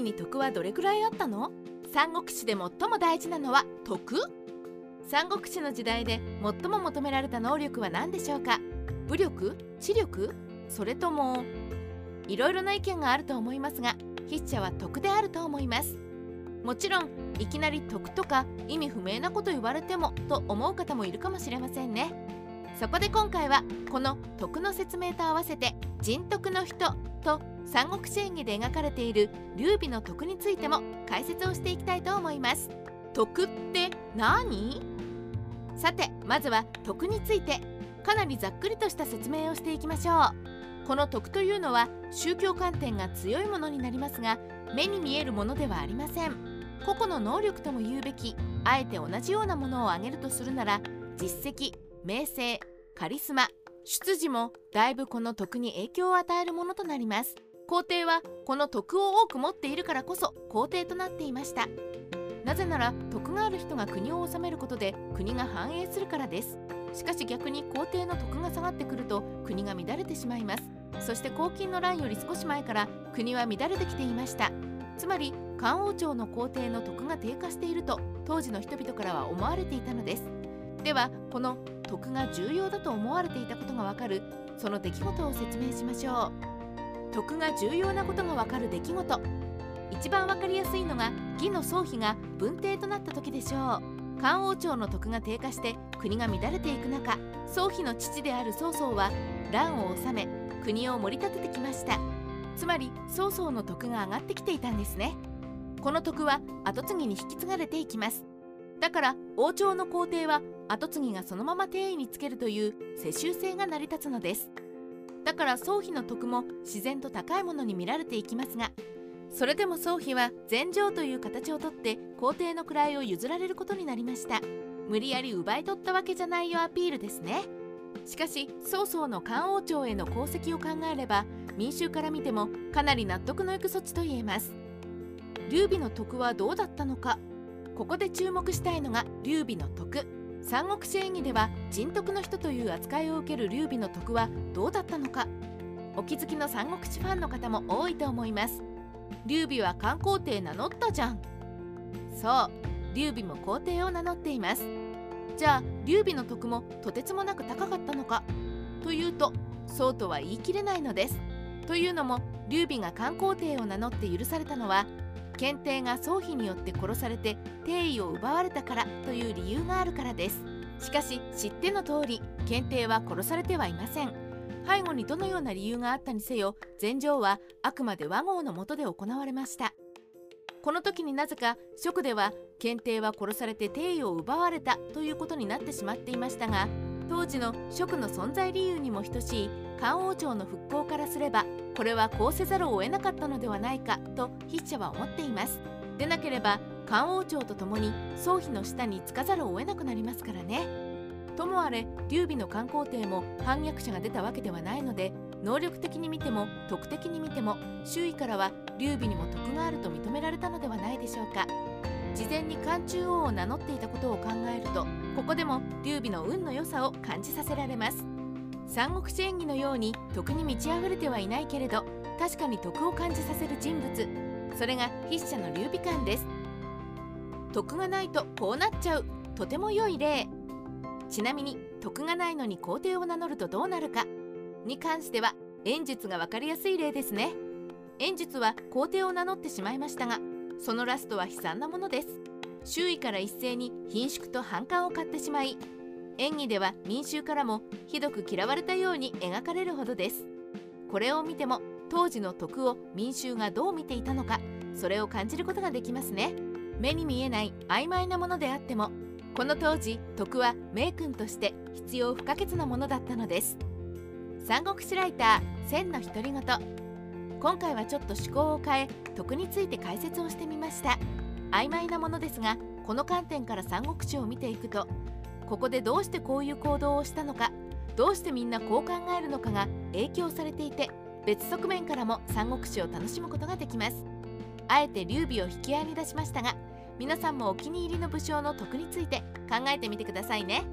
に徳はどれくらいあったの？三国志で最も大事なのは徳？三国志の時代で最も求められた能力は何でしょうか？武力？知力？それともいろいろな意見があると思いますが筆者は徳であると思います。もちろんいきなり徳とか意味不明なこと言われてもと思う方もいるかもしれませんね。そこで今回はこの徳の説明と合わせて人徳の人と三国志演義で描かれている劉備の徳についても解説をしていきたいと思います。徳って何さてまずは徳についてかなりざっくりとした説明をしていきましょう。この徳というのは宗教観点が強いものになりますが目に見えるものではありません。個々の能力とも言うべきあえて同じようなものを挙げるとするなら実績名声カリスマ出自もだいぶこの徳に影響を与えるものとなります。皇帝はこの徳を多く持っているからこそ皇帝となっていました。なぜなら徳がある人が国を治めることで国が繁栄するからです。しかし逆に皇帝の徳が下がってくると国が乱れてしまいます。そして黄金の乱より少し前から国は乱れてきていました。つまり漢王朝の皇帝の徳が低下していると当時の人々からは思われていたのです。ではこの徳が重要だと思われていたことがわかるその出来事を説明しましょう。徳が重要なことがわかる出来事。一番わかりやすいのが義の宗妃が文帝となった時でしょう。漢王朝の徳が低下して国が乱れていく中宗妃の父である曹操は乱を治め国を盛り立ててきました。つまり曹操の徳が上がってきていたんですね。この徳は跡継ぎに引き継がれていきます。だから王朝の皇帝は跡継ぎがそのまま帝位につけるという世襲制が成り立つのです。だから宗妃の徳も自然と高いものに見られていきますがそれでも宗妃は禅譲という形をとって皇帝の位を譲られることになりました。無理やり奪い取ったわけじゃないよアピールですね。しかし曹操の漢王朝への功績を考えれば民衆から見てもかなり納得のいく措置と言えます。劉備の徳はどうだったのか。ここで注目したいのが劉備の徳。三国志演義では人徳の人という扱いを受ける劉備の徳はどうだったのか。お気づきの三国志ファンの方も多いと思います。劉備は漢皇帝名乗ったじゃん。そう。劉備も皇帝を名乗っています。じゃあ劉備の徳もとてつもなく高かったのか。というとそうとは言い切れないのです。というのも劉備が漢皇帝を名乗って許されたのは検定が宗妃によって殺されて帝位を奪われたからという理由があるからです。しかし知っての通り検定は殺されてはいません。背後にどのような理由があったにせよ禅譲はあくまで和合の下で行われました。この時になぜか蜀では検定は殺されて帝位を奪われたということになってしまっていましたが当時の蜀の存在理由にも等しい漢王朝の復興からすればこれはこうせざるを得なかったのではないかと筆者は思っています。でなければ漢王朝と共に宗妃の下につかざるを得なくなりますからね。ともあれ劉備の観光帝も反逆者が出たわけではないので能力的に見ても徳的に見ても周囲からは劉備にも徳があると認められたのではないでしょうか。事前に漢中王を名乗っていたことを考えるとここでも劉備の運の良さを感じさせられます。三国志演義のように徳に満ち溢れてはいないけれど確かに徳を感じさせる人物。それが筆者の劉備感です。徳がないとこうなっちゃう。とても良い例。ちなみに徳がないのに皇帝を名乗るとどうなるか。に関しては演術が分かりやすい例ですね。演術は皇帝を名乗ってしまいましたがそのラストは悲惨なものです。周囲から一斉に貧縮と反感を買ってしまい演技では民衆からもひどく嫌われたように描かれるほどです。これを見ても当時の徳を民衆がどう見ていたのかそれを感じることができますね。目に見えない曖昧なものであってもこの当時徳は名君として必要不可欠なものだったのです。三国志ライター千の独り言。今回はちょっと趣向を変え徳について解説をしてみました。曖昧なものですがこの観点から三国志を見ていくとここでどうしてこういう行動をしたのかどうしてみんなこう考えるのかが影響されていて別側面からも三国志を楽しむことができますあえて劉備を引き合いに出しましたが皆さんもお気に入りの武将の徳について考えてみてくださいね。